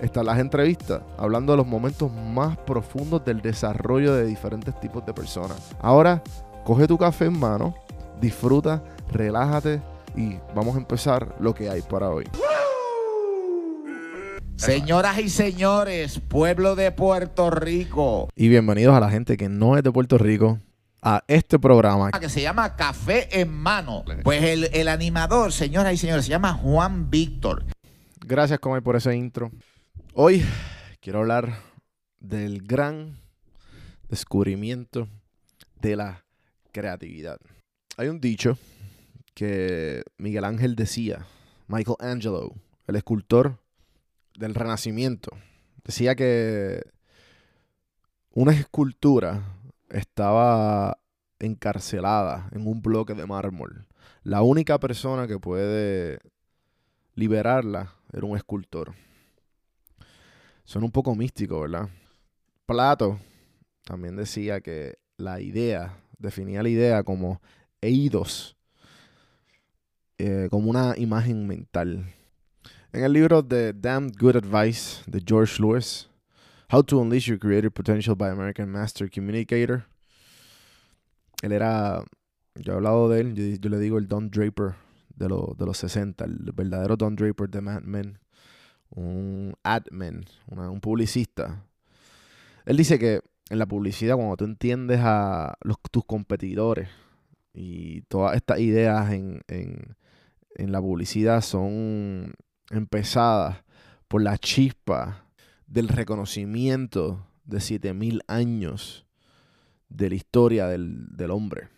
están las entrevistas, hablando de los momentos más profundos del desarrollo de diferentes tipos de personas. Ahora, coge tu café en mano, disfruta, relájate y vamos a empezar lo que hay para hoy. Señoras y señores, pueblo de Puerto Rico, Y bienvenidos a la gente que no es de Puerto Rico a este programa. que se llama Café en Mano. Pues el, el animador, señoras y señores, se llama Juan Víctor. Gracias, Comer, por ese intro. Hoy quiero hablar del gran descubrimiento de la creatividad. Hay un dicho que Miguel Ángel decía, Michael Angelo, el escultor del Renacimiento, decía que una escultura estaba encarcelada en un bloque de mármol. La única persona que puede liberarla era un escultor. Suena un poco místico, ¿verdad? Plato también decía que la idea, definía la idea como eidos, eh, como una imagen mental. En el libro de Damn Good Advice de George Lewis, How to Unleash Your Creative Potential by American Master Communicator, él era, yo he hablado de él, yo, yo le digo el Don Draper de, lo- de los 60, el verdadero Don Draper de Mad Men, un admin, un publicista. Él dice que en la publicidad, cuando tú entiendes a tus competidores y todas estas ideas en, en- en la publicidad son empezadas por la chispa del reconocimiento de 7000 años de la historia del, del hombre.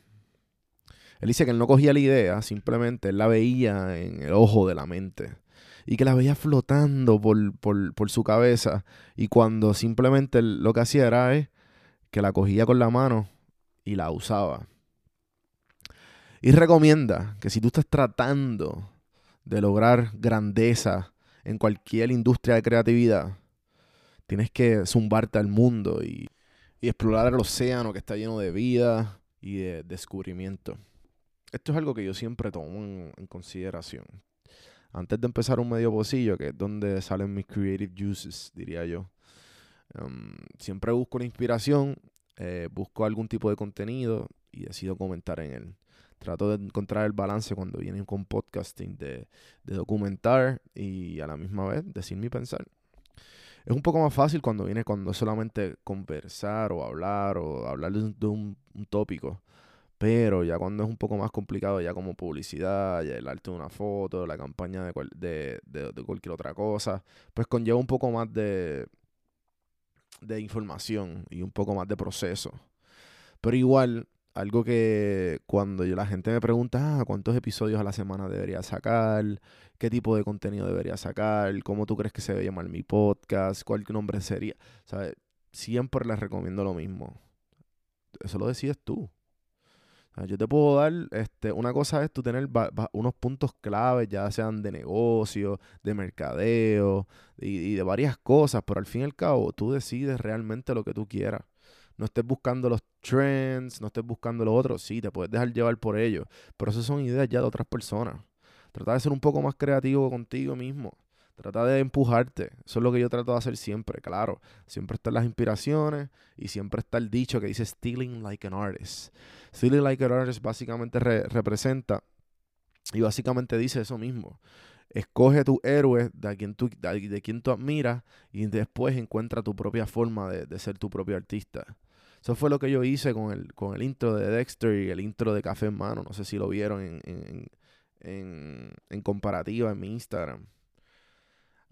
Él dice que él no cogía la idea, simplemente él la veía en el ojo de la mente. Y que la veía flotando por, por- por su cabeza. Y cuando simplemente lo que hacía era eh, que la cogía con la mano y la usaba. Y recomienda que si tú estás tratando de lograr grandeza en cualquier industria de creatividad, tienes que zumbarte al mundo y, y explorar el océano que está lleno de vida y de descubrimiento. Esto es algo que yo siempre tomo en consideración. Antes de empezar un medio pocillo, que es donde salen mis creative juices, diría yo. em, siempre busco una inspiración, eh, busco algún tipo de contenido y decido comentar en él. Trato de encontrar el balance cuando vienen con podcasting de, documentar y a la misma vez decir mi pensar. Es un poco más fácil cuando viene cuando solamente conversar o hablar o hablar de un tópico. Pero ya cuando es un poco más complicado, ya como publicidad, ya el arte de una foto, la campaña de, cual- de, cualquier otra cosa, pues conlleva un poco más de, de información y un poco más de proceso. Pero igual, algo que cuando yo, la gente me pregunta, ah, ¿cuántos episodios a la semana debería sacar? ¿Qué tipo de contenido debería sacar? ¿Cómo tú crees que se debe llamar mi podcast? ¿Cuál nombre sería? ¿Sabes? Siempre les recomiendo lo mismo. Eso lo decides tú. Sea, Yo te puedo dar, este, una cosa es tú tener unos puntos claves, ya sean de negocio, de mercadeo y, de varias cosas, pero al fin y al cabo tú decides realmente lo que tú quieras. No estés buscando los trends, no estés buscando lo otro. Sí, te puedes dejar llevar por ellos, pero esas son ideas ya de otras personas. Trata de ser un poco más creativo contigo mismo. Trata de empujarte. Eso es lo que yo trato de hacer siempre, claro. Siempre están las inspiraciones y siempre está el dicho que dice stealing like an artist. Stealing like an artist básicamente re- representa y básicamente dice eso mismo. Escoge tu héroe de quien tú, de, de tú admiras y después encuentra tu propia forma de, ser tu propio artista. Eso fue lo que yo hice con el, con el intro de Dexter y el intro de Café en Mano. No sé si lo vieron en, en, en comparativa en mi Instagram.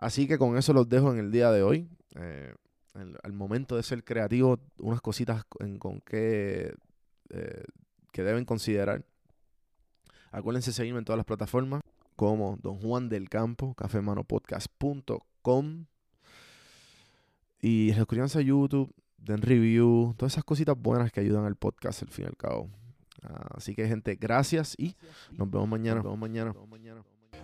Así que con eso los dejo en el día de hoy. Eh, el- al momento de ser creativo, unas cositas en- con que, eh, que deben considerar. Acuérdense de seguirme en todas las plataformas como Don Juan del Campo, cafemanopodcast.com. Y suscríbanse a YouTube, den review, todas esas cositas buenas que ayudan al podcast al fin y al cabo. Así que, gente, gracias y nos vemos mañana. Nos vemos mañana.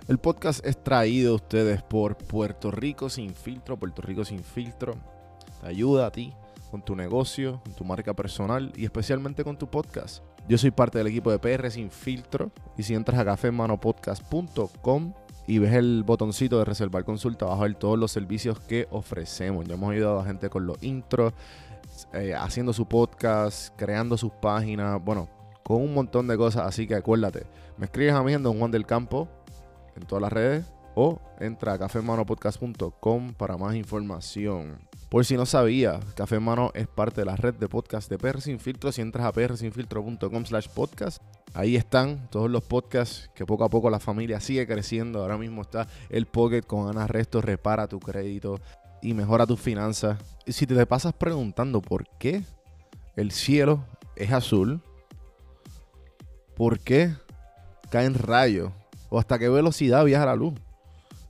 El podcast es traído a ustedes por Puerto Rico Sin Filtro. Puerto Rico Sin Filtro te ayuda a ti con tu negocio, con tu marca personal y especialmente con tu podcast. Yo soy parte del equipo de PR Sin Filtro y si entras a cafemanopodcast.com y ves el botoncito de reservar consulta, vas a ver todos los servicios que ofrecemos. Ya hemos ayudado a gente con los intros, eh, haciendo su podcast, creando sus páginas, bueno, con un montón de cosas. Así que acuérdate, me escribes a mí en Don Juan del Campo en todas las redes o entra a cafemanopodcast.com para más información. Por si no sabía, Café Mano es parte de la red de podcast de PR Sin Filtro. Si entras a prsinfiltro.com slash podcast, ahí están todos los podcasts que poco a poco la familia sigue creciendo. Ahora mismo está el Pocket con Ana Resto, repara tu crédito y mejora tus finanzas. Y si te pasas preguntando por qué el cielo es azul, por qué caen rayos o hasta qué velocidad viaja la luz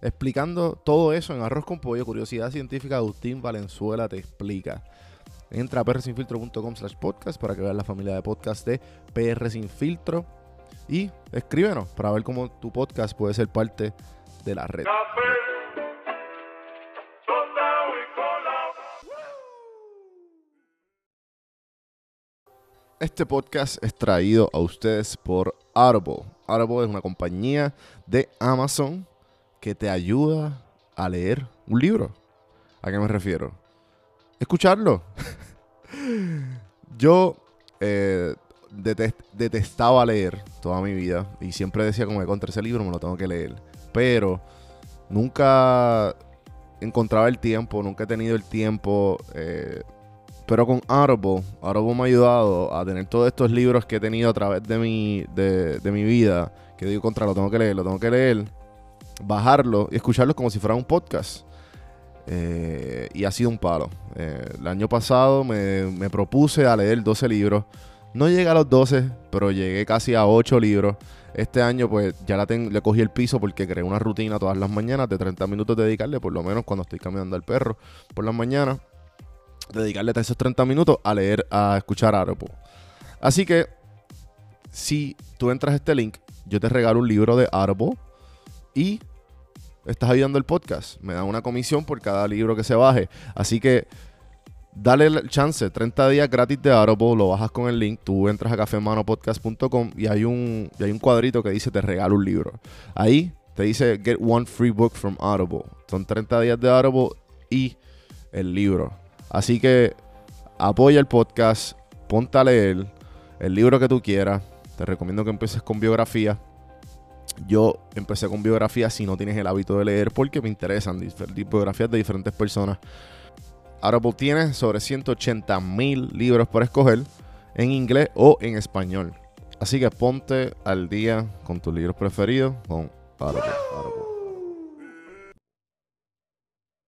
explicando todo eso en Arroz con Pollo, Curiosidad Científica, Agustín Valenzuela te explica. Entra a prsinfiltro.com slash podcast para que veas la familia de podcast de PR Sin Filtro y escríbenos para ver cómo tu podcast puede ser parte de la red. Este podcast es traído a ustedes por Audible. Audible es una compañía de Amazon que te ayuda a leer un libro. ¿A qué me refiero? Escucharlo. Yo eh, detestaba leer toda mi vida y siempre decía como que contra ese libro me lo tengo que leer. Pero nunca encontraba el tiempo, nunca he tenido el tiempo. Eh, pero con Audible, Audible me ha ayudado a tener todos estos libros que he tenido a través de mi, de, de mi vida. Que digo contra, lo tengo que leer, lo tengo que leer bajarlo y escucharlo como si fuera un podcast. Eh, y ha sido un palo. Eh, el año pasado me, propuse a leer 12 libros. No llegué a los 12, pero llegué casi a 8 libros. Este año pues ya la le cogí el piso porque creé una rutina todas las mañanas de 30 minutos dedicarle, por lo menos cuando estoy caminando al perro por las mañanas, dedicarle esos 30 minutos a leer, a escuchar Audible. Así que si tú entras a este link, yo te regalo un libro de Audible y estás ayudando el podcast. Me dan una comisión por cada libro que se baje. Así que dale el chance, 30 días gratis de Audible, lo bajas con el link, tú entras a cafemanopodcast.com y hay un, y hay un cuadrito que dice te regalo un libro. Ahí te dice get one free book from Audible. Son 30 días de Audible y el libro. Así que apoya el podcast, ponte a leer el libro que tú quieras. Te recomiendo que empieces con biografía yo empecé con biografías si no tienes el hábito de leer porque me interesan biografías de diferentes personas. Audible tiene sobre 180 mil libros por escoger en inglés o en español. Así que ponte al día con tus libros preferidos con Audible.